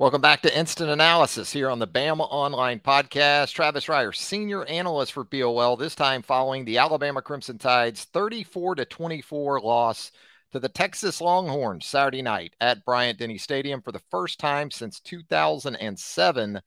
Welcome back to Instant Analysis here on the Bama Online Podcast. Travis Reier, senior analyst for BOL, this time following the Alabama Crimson Tide's 34 to 24 loss to the Texas Longhorns Saturday night at Bryant Denny Stadium for the first time since 2007.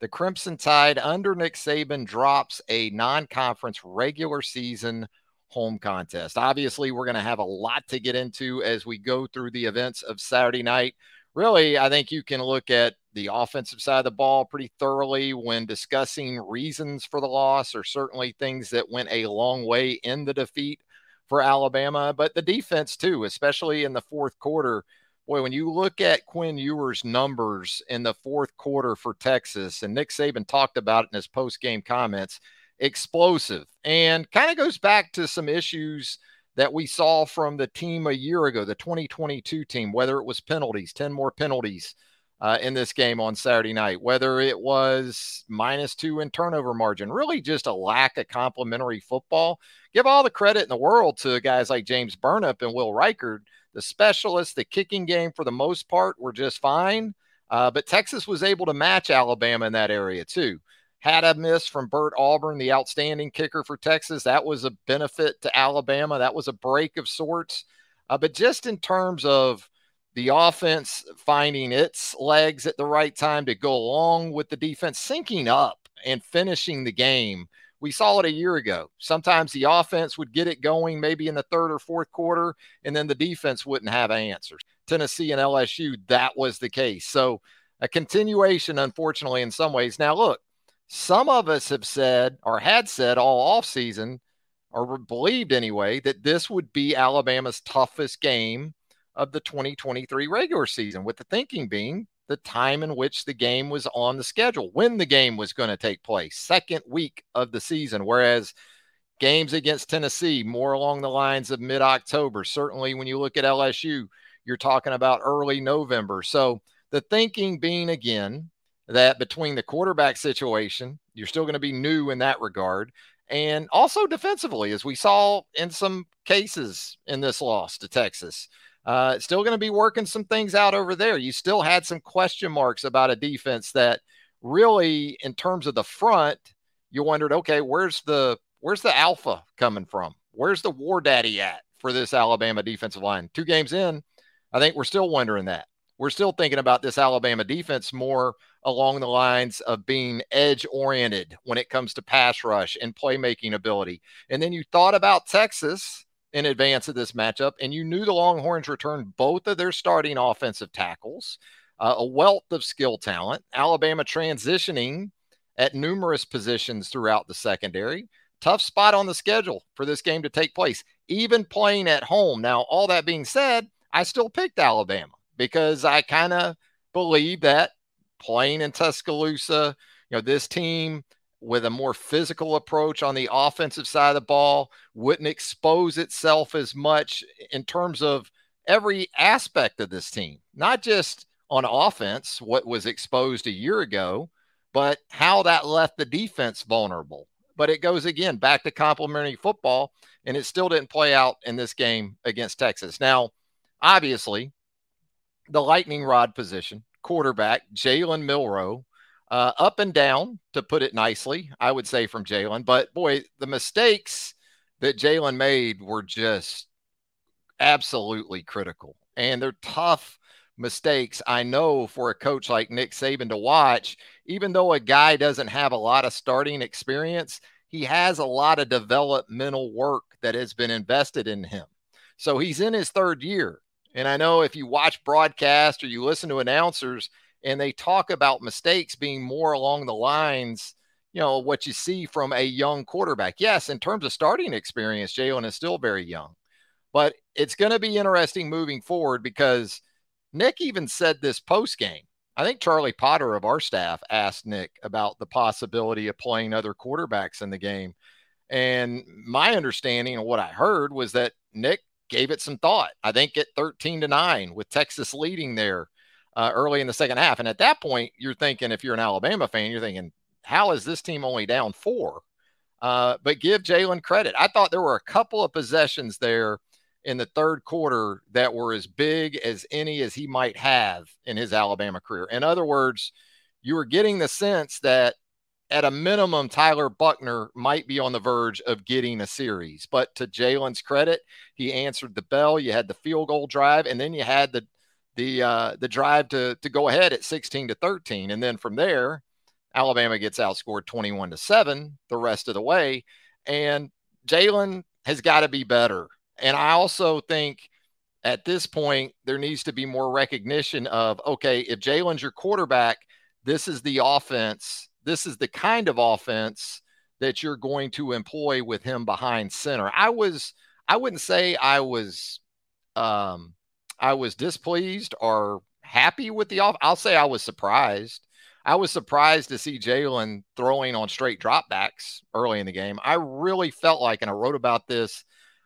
The Crimson Tide under Nick Saban drops a non-conference regular season home contest. Obviously, we're going to have a lot to get into as we go through the events of Saturday night really, I think you can look at the offensive side of the ball pretty thoroughly when discussing reasons for the loss, or certainly things that went a long way in the defeat for Alabama. But the defense, too, especially in the fourth quarter. Boy, when you look at Quinn Ewers' numbers in the fourth quarter for Texas, and Nick Saban talked about it in his post game comments, explosive and kind of goes back to some issues that we saw from the team a year ago, the 2022 team, whether it was penalties, 10 more penalties uh, in this game on Saturday night, whether it was minus two in turnover margin, really just a lack of complementary football. Give all the credit in the world to guys like James Burnip and Will Reichard. The specialists, the kicking game for the most part were just fine. Uh, but Texas was able to match Alabama in that area too had a miss from Bert Auburn, the outstanding kicker for Texas. That was a benefit to Alabama. That was a break of sorts. Uh, but just in terms of the offense finding its legs at the right time to go along with the defense, syncing up and finishing the game. We saw it a year ago. Sometimes the offense would get it going maybe in the third or fourth quarter, and then the defense wouldn't have answers. Tennessee and LSU, that was the case. So a continuation, unfortunately, in some ways. Now, look, some of us have said or had said all offseason, or believed anyway, that this would be Alabama's toughest game of the 2023 regular season, with the thinking being the time in which the game was on the schedule, when the game was going to take place, second week of the season. Whereas games against Tennessee, more along the lines of mid October. Certainly, when you look at LSU, you're talking about early November. So the thinking being again that between the quarterback situation, you're still going to be new in that regard. And also defensively, as we saw in some cases in this loss to Texas, uh, still going to be working some things out over there. You still had some question marks about a defense that really, in terms of the front, you wondered, okay, where's the where's the alpha coming from? Where's the war daddy at for this Alabama defensive line? Two games in, I think we're still wondering that we're still thinking about this Alabama defense more along the lines of being edge oriented when it comes to pass rush and playmaking ability. And then you thought about Texas in advance of this matchup, and you knew the Longhorns returned both of their starting offensive tackles, uh, a wealth of skill talent, Alabama transitioning at numerous positions throughout the secondary. Tough spot on the schedule for this game to take place, even playing at home. Now, all that being said, I still picked Alabama because I kind of believe that playing in Tuscaloosa, you know, this team with a more physical approach on the offensive side of the ball wouldn't expose itself as much in terms of every aspect of this team, not just on offense, what was exposed a year ago, but how that left the defense vulnerable. But it goes again back to complementary football, and it still didn't play out in this game against Texas. Now, obviously, the lightning rod position, quarterback, Jalen Milroe. uh, up and down, to put it nicely, I would say from Jalen. But boy, the mistakes that Jalen made were just absolutely critical. And they're tough mistakes, I know, for a coach like Nick Saban to watch. Even though a guy doesn't have a lot of starting experience, he has a lot of developmental work that has been invested in him. So he's in his third year. And I know if you watch broadcast or you listen to announcers and they talk about mistakes being more along the lines, you know, what you see from a young quarterback. Yes, in terms of starting experience, Jalen is still very young, but it's going to be interesting moving forward because Nick even said this post game. I think Charlie Potter of our staff asked Nick about the possibility of playing other quarterbacks in the game. And my understanding of what I heard was that Nick gave it some thought. I think at 13 to 9 with Texas leading there uh, early in the second half. And at that point, you're thinking, if you're an Alabama fan, you're thinking, how is this team only down four? Uh, but give Jalen credit. I thought there were a couple of possessions there in the third quarter that were as big as any as he might have in his Alabama career. In other words, you were getting the sense that at a minimum, Tyler Buchner might be on the verge of getting a series. But to Jalen's credit, he answered the bell. You had the field goal drive, and then you had the the uh, the drive to to go ahead at 16 to 13, and then from there, Alabama gets outscored 21 to seven the rest of the way, and Jalen has got to be better. And I also think at this point there needs to be more recognition of okay, if Jalen's your quarterback, this is the offense this is the kind of offense that you're going to employ with him behind center. I was, I wouldn't say I was, um, I was displeased or happy with the off. I'll say I was surprised. I was surprised to see Jalen throwing on straight dropbacks early in the game. I really felt like, and I wrote about this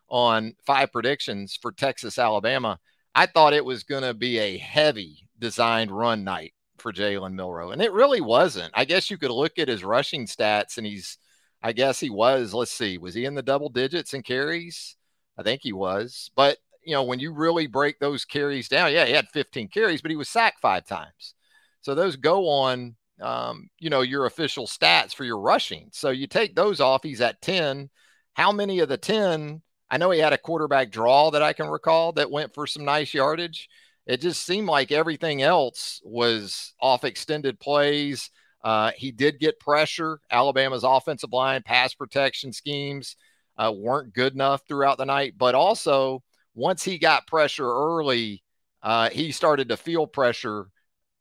on five predictions for Texas, Alabama. I thought it was going to be a heavy designed run night for Jalen Milroe. And it really wasn't. I guess you could look at his rushing stats and he's, I guess he was, let's see, was he in the double digits in carries? I think he was. But, you know, when you really break those carries down, yeah, he had 15 carries, but he was sacked five times. So those go on, um, you know, your official stats for your rushing. So you take those off, he's at 10. How many of the 10? I know he had a quarterback draw that I can recall that went for some nice yardage it just seemed like everything else was off extended plays. Uh, he did get pressure. Alabama's offensive line pass protection schemes uh, weren't good enough throughout the night, but also once he got pressure early, uh, he started to feel pressure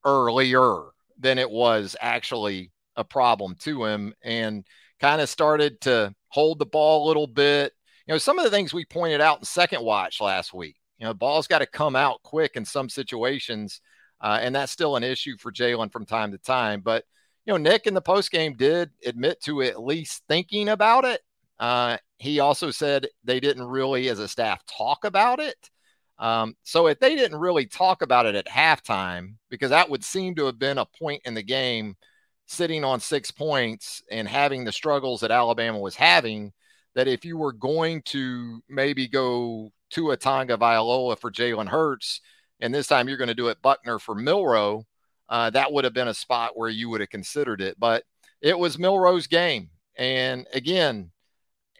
earlier than it was actually a problem to him and kind of started to hold the ball a little bit. You know, some of the things we pointed out in second watch last week you know, ball's got to come out quick in some situations, uh, and that's still an issue for Jalen from time to time. But you know, Nick in the post game did admit to at least thinking about it. Uh, he also said they didn't really, as a staff, talk about it. Um, so if they didn't really talk about it at halftime, because that would seem to have been a point in the game, sitting on six points and having the struggles that Alabama was having, that if you were going to maybe go Tua Tagovailoa for Jalen Hurts, and this time you're going to do it Buchner for Milroe, uh, that would have been a spot where you would have considered it. But it was Milroe's game. And again,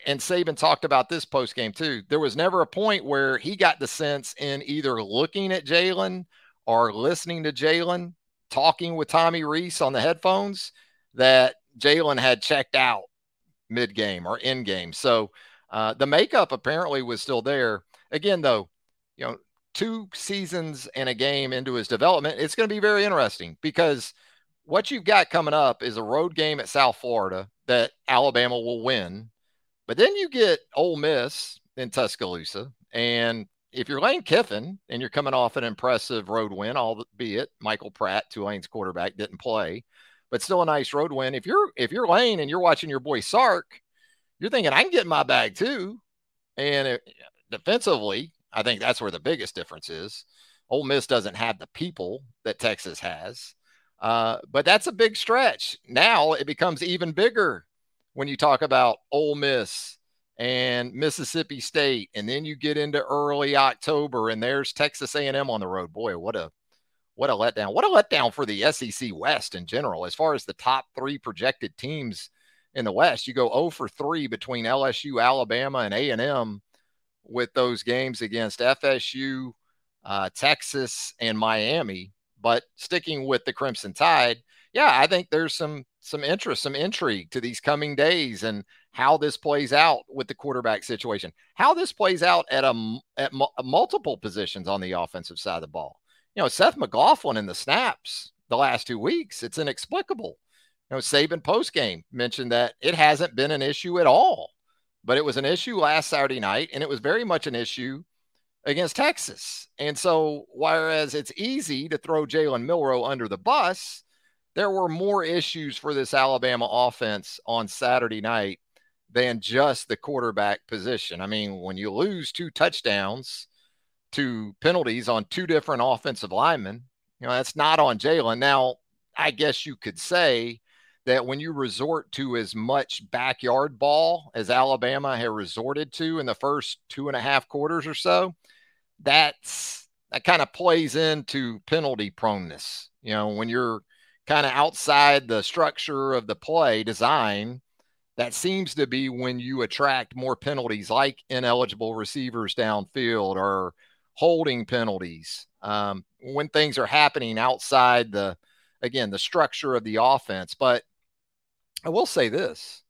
and Saban talked about this post game too. There was never a point where he got the sense in either looking at Jalen or listening to Jalen, talking with Tommy Rees on the headphones, that Jalen had checked out mid game or in game. So uh, the makeup apparently was still there again, though, you know, two seasons and a game into his development, it's going to be very interesting because what you've got coming up is a road game at South Florida that Alabama will win. But then you get Ole Miss in Tuscaloosa. And if you're Lane Kiffin and you're coming off an impressive road win, albeit Michael Pratt, Tulane's quarterback, didn't play, but still a nice road win. If you're if you're Lane and you're watching your boy Sark, you're thinking I can get my bag too. And it, defensively, I think that's where the biggest difference is. Ole Miss doesn't have the people that Texas has, uh, but that's a big stretch. Now it becomes even bigger when you talk about Ole Miss and Mississippi State, and then you get into early October, and there's Texas A&M on the road. Boy, what a what a letdown! What a letdown for the SEC West in general, as far as the top three projected teams in the West. You go 0 for three between LSU, Alabama, and A&M with those games against FSU, uh, Texas, and Miami. But sticking with the Crimson Tide, yeah, I think there's some some interest, some intrigue to these coming days and how this plays out with the quarterback situation. How this plays out at a at multiple positions on the offensive side of the ball. You know, Seth McLaughlin in the snaps the last two weeks, it's inexplicable. You know, Saban post game mentioned that it hasn't been an issue at all but it was an issue last Saturday night, and it was very much an issue against Texas. And so, whereas it's easy to throw Jalen Milroe under the bus, there were more issues for this Alabama offense on Saturday night than just the quarterback position. I mean, when you lose two touchdowns to penalties on two different offensive linemen, you know, that's not on Jalen. Now, I guess you could say that when you resort to as much backyard ball as Alabama had resorted to in the first two and a half quarters or so, that's that kind of plays into penalty proneness. You know, when you're kind of outside the structure of the play design, that seems to be when you attract more penalties like ineligible receivers downfield or holding penalties. Um, when things are happening outside the, again, the structure of the offense. But I will say this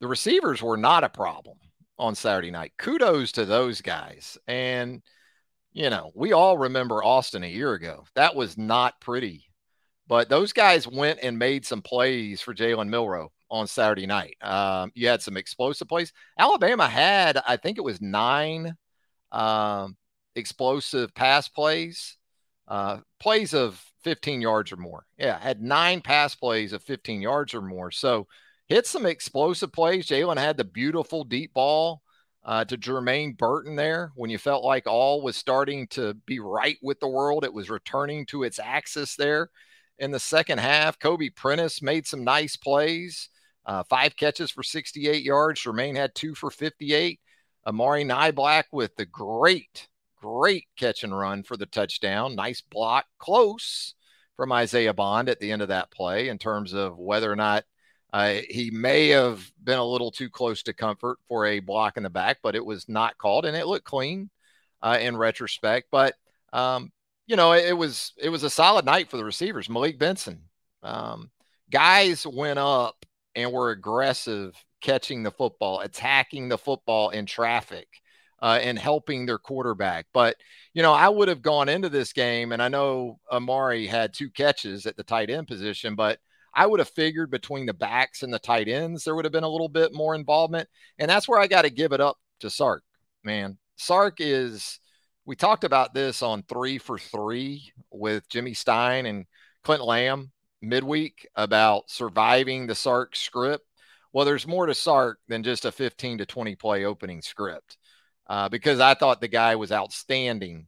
the receivers were not a problem on Saturday night. Kudos to those guys. And, you know, we all remember Austin a year ago. That was not pretty. But those guys went and made some plays for Jalen Milroe on Saturday night. Um, you had some explosive plays. Alabama had, I think it was nine um, explosive pass plays, uh, plays of 15 yards or more. Yeah, had nine pass plays of 15 yards or more. So hit some explosive plays. Jalen had the beautiful deep ball uh, to Jermaine Burton there when you felt like all was starting to be right with the world. It was returning to its axis there in the second half. Kobe Prentice made some nice plays. Uh, five catches for 68 yards. Jermaine had two for 58. Amari Niblack with the great Great catch and run for the touchdown. Nice block, close from Isaiah Bond at the end of that play in terms of whether or not uh, he may have been a little too close to comfort for a block in the back, but it was not called and it looked clean uh, in retrospect. But um, you know, it, it, was it was a solid night for the receivers. Malik Benson, um, guys went up and were aggressive catching the football, attacking the football in traffic uh, and helping their quarterback. But, you know, I would have gone into this game, and I know Amari had two catches at the tight end position, but I would have figured between the backs and the tight ends, there would have been a little bit more involvement. And that's where I got to give it up to Sark, man. Sark is, we talked about this on three for three with Jimmy Stein and Clint Lamb midweek about surviving the Sark script. Well, there's more to Sark than just a 15 to 20 play opening script uh, because I thought the guy was outstanding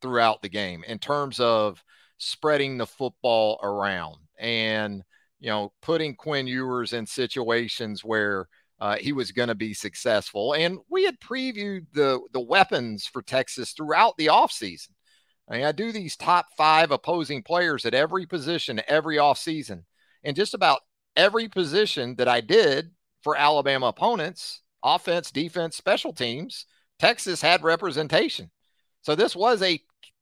throughout the game in terms of spreading the football around and you know putting Quinn Ewers in situations where uh, he was going to be successful. And we had previewed the the weapons for Texas throughout the offseason. I mean, I do these top five opposing players at every position every offseason. And just about every position that I did for Alabama opponents, offense, defense, special teams, Texas had representation. So this was a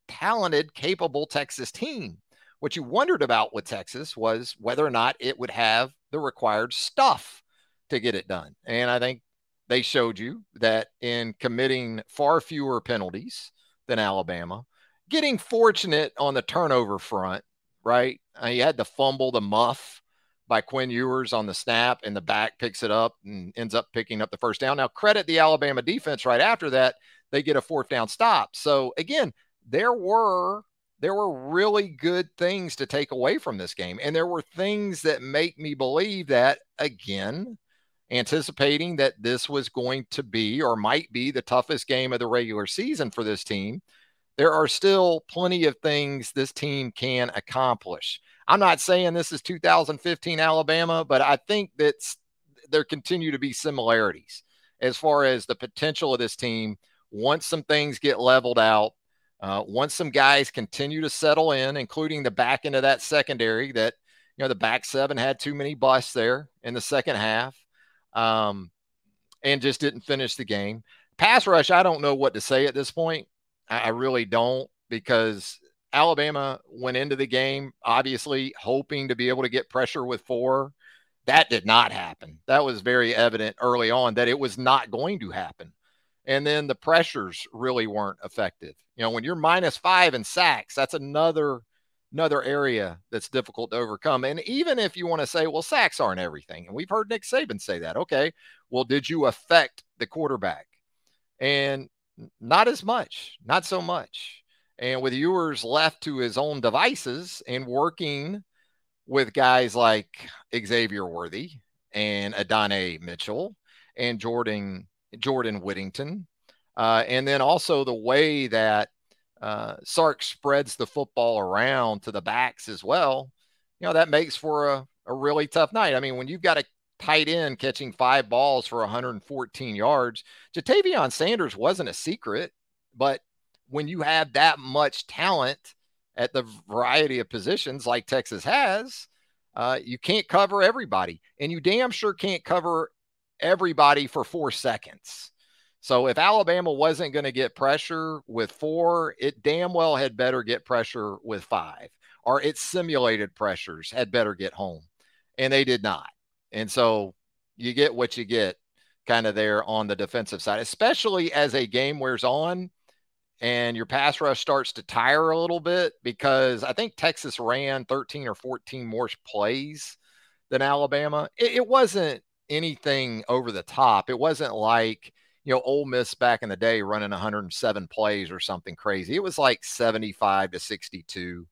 talented, capable Texas team. What you wondered about with Texas was whether or not it would have the required stuff to get it done. And I think they showed you that in committing far fewer penalties than Alabama, getting fortunate on the turnover front, right? Uh, you had the fumble the muff by Quinn Ewers on the snap, and the back picks it up and ends up picking up the first down. Now, credit the Alabama defense right after that. They get a fourth down stop. So again, there were there were really good things to take away from this game. And there were things that make me believe that, again, anticipating that this was going to be or might be the toughest game of the regular season for this team, there are still plenty of things this team can accomplish. I'm not saying this is 2015 Alabama, but I think that there continue to be similarities as far as the potential of this team once some things get leveled out. Uh, once some guys continue to settle in, including the back end of that secondary, that you know the back seven had too many busts there in the second half, um, and just didn't finish the game. Pass rush, I don't know what to say at this point. I, I really don't because Alabama went into the game obviously hoping to be able to get pressure with four. That did not happen. That was very evident early on that it was not going to happen. And then the pressures really weren't effective. You know, when you're minus five in sacks, that's another another area that's difficult to overcome. And even if you want to say, well, sacks aren't everything, and we've heard Nick Saban say that. Okay, well, did you affect the quarterback? And not as much, not so much. And with Ewers left to his own devices and working with guys like Xavier Worthy and Adonai Mitchell and Jordan Jordan Whittington, uh, and then also the way that uh, Sark spreads the football around to the backs as well. You know that makes for a, a really tough night. I mean, when you've got a tight end catching five balls for 114 yards, Ja'Tavion Sanders wasn't a secret, but when you have that much talent at the variety of positions like Texas has, uh, you can't cover everybody, and you damn sure can't cover everybody for four seconds. So if Alabama wasn't going to get pressure with four, it damn well had better get pressure with five, or its simulated pressures had better get home. And they did not. And so you get what you get kind of there on the defensive side, especially as a game wears on and your pass rush starts to tire a little bit because I think Texas ran 13 or 14 more plays than Alabama. It, it, wasn't anything over the top. It wasn't like, you know, Ole Miss back in the day running 107 plays or something crazy. It was like 75 to 62.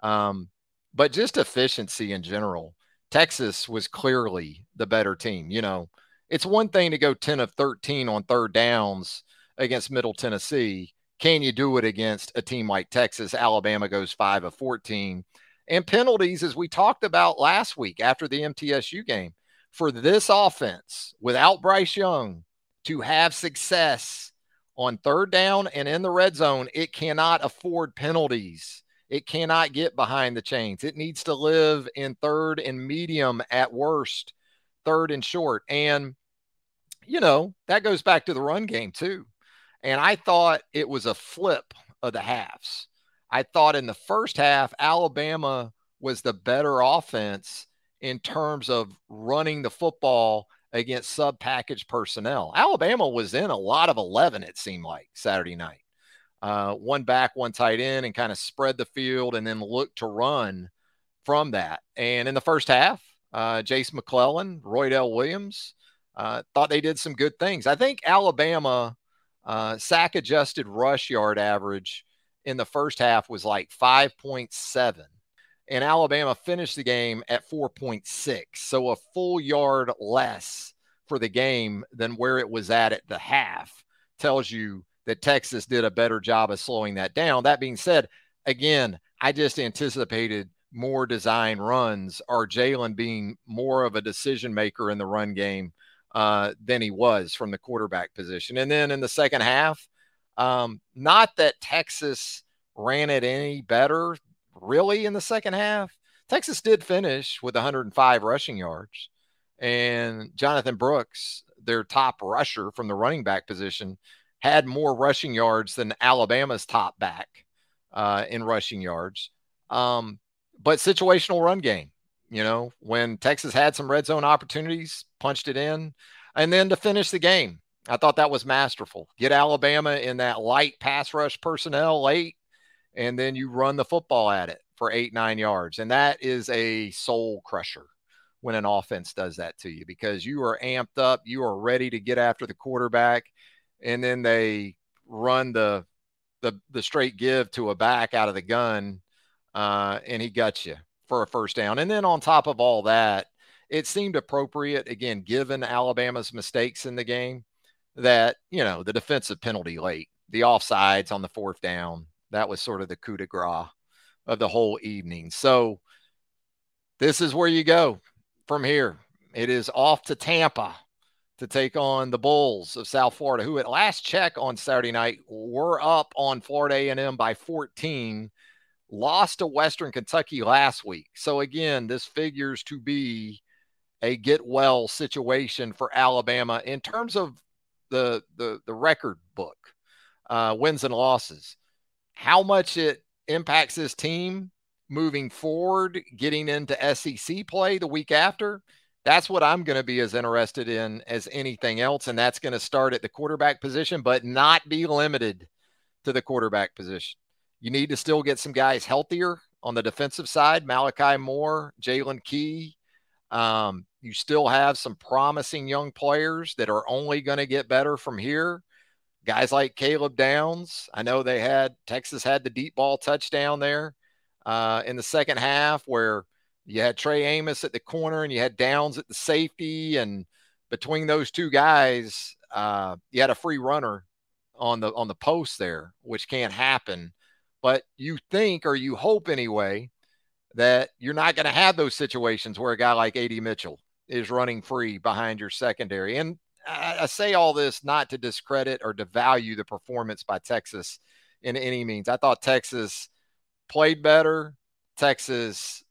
Um, but just efficiency in general, Texas was clearly the better team. You know, it's one thing to go 10 of 13 on third downs against Middle Tennessee can you do it against a team like Texas? Alabama goes five of 14. And penalties, as we talked about last week after the MTSU game, for this offense without Bryce Young to have success on third down and in the red zone, it cannot afford penalties. It cannot get behind the chains. It needs to live in third and medium at worst, third and short. And, you know, that goes back to the run game, too. And I thought it was a flip of the halves. I thought in the first half, Alabama was the better offense in terms of running the football against sub package personnel. Alabama was in a lot of 11, it seemed like Saturday night. Uh, one back, one tight end, and kind of spread the field and then look to run from that. And in the first half, uh, Jase McClellan, Roydell Williams, uh, thought they did some good things. I think Alabama uh, sack adjusted rush yard average in the first half was like 5.7 and Alabama finished the game at 4.6. So a full yard less for the game than where it was at at the half tells you that Texas did a better job of slowing that down. That being said, again, I just anticipated more design runs or Jalen being more of a decision maker in the run game uh, than he was from the quarterback position. And then in the second half, um, not that Texas ran it any better really in the second half. Texas did finish with 105 rushing yards, and Jonathan Brooks, their top rusher from the running back position, had more rushing yards than Alabama's top back uh, in rushing yards. Um, but situational run game. You know, when Texas had some red zone opportunities, punched it in. And then to finish the game, I thought that was masterful. Get Alabama in that light pass rush personnel late, and then you run the football at it for eight, nine yards. And that is a soul crusher when an offense does that to you because you are amped up, you are ready to get after the quarterback, and then they run the the the straight give to a back out of the gun, uh, and he got you for a first down. And then on top of all that, it seemed appropriate, again, given Alabama's mistakes in the game, that, you know, the defensive penalty late, the offsides on the fourth down, that was sort of the coup de grace of the whole evening. So this is where you go from here. It is off to Tampa to take on the Bulls of South Florida, who at last check on Saturday night were up on Florida A&M by 14 lost to Western Kentucky last week. So again, this figures to be a get well situation for Alabama in terms of the the, the record book, uh, wins and losses. How much it impacts this team moving forward, getting into SEC play the week after. That's what I'm going to be as interested in as anything else. And that's going to start at the quarterback position, but not be limited to the quarterback position. You need to still get some guys healthier on the defensive side. Malachi Moore, Jalen Key. Um, you still have some promising young players that are only going to get better from here. guys like Caleb Downs. I know they had Texas had the deep ball touchdown there uh, in the second half where you had Trey Amos at the corner and you had Downs at the safety, and between those two guys, uh, you had a free runner on the on the post there, which can't happen. But you think or you hope anyway that you're not going to have those situations where a guy like AD Mitchell is running free behind your secondary. And I, I say all this not to discredit or devalue the performance by Texas in any means. I thought Texas played better. Texas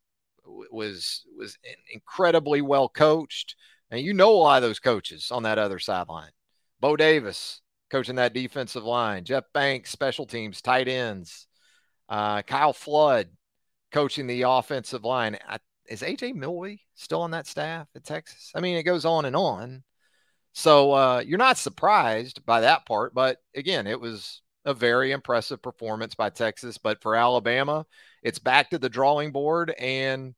was was incredibly well coached, and you know a lot of those coaches on that other sideline. Bo Davis coaching that defensive line, Jeff Banks special teams, tight ends, uh, Kyle Flood coaching the offensive line. I, is AJ Milwee still on that staff at Texas? I mean, it goes on and on. So uh, you're not surprised by that part, but again, it was a very impressive performance by Texas. But for Alabama, it's back to the drawing board, and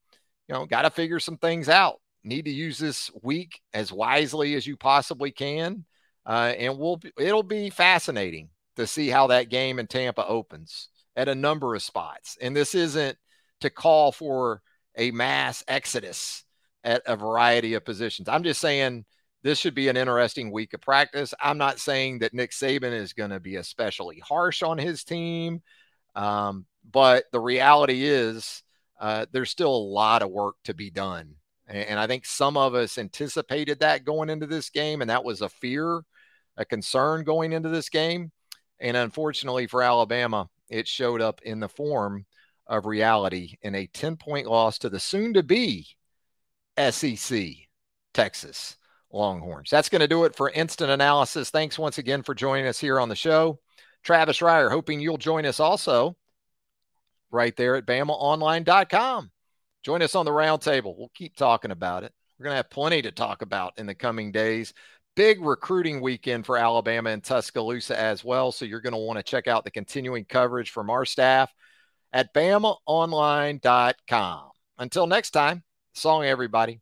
you know, got to figure some things out. Need to use this week as wisely as you possibly can, uh, and we'll it'll be fascinating to see how that game in Tampa opens at a number of spots. And this isn't to call for a mass exodus at a variety of positions. I'm just saying this should be an interesting week of practice. I'm not saying that Nick Saban is going to be especially harsh on his team, um, but the reality is uh, there's still a lot of work to be done. And, and I think some of us anticipated that going into this game, and that was a fear, a concern going into this game. And unfortunately for Alabama, it showed up in the form of reality in a 10 point loss to the soon to be SEC Texas. Longhorns. That's going to do it for instant analysis. Thanks once again for joining us here on the show. Travis Reier, hoping you'll join us also right there at BamaOnline.com. Join us on the roundtable. We'll keep talking about it. We're going to have plenty to talk about in the coming days. Big recruiting weekend for Alabama and Tuscaloosa as well. So you're going to want to check out the continuing coverage from our staff at BamaOnline.com. Until next time, song everybody.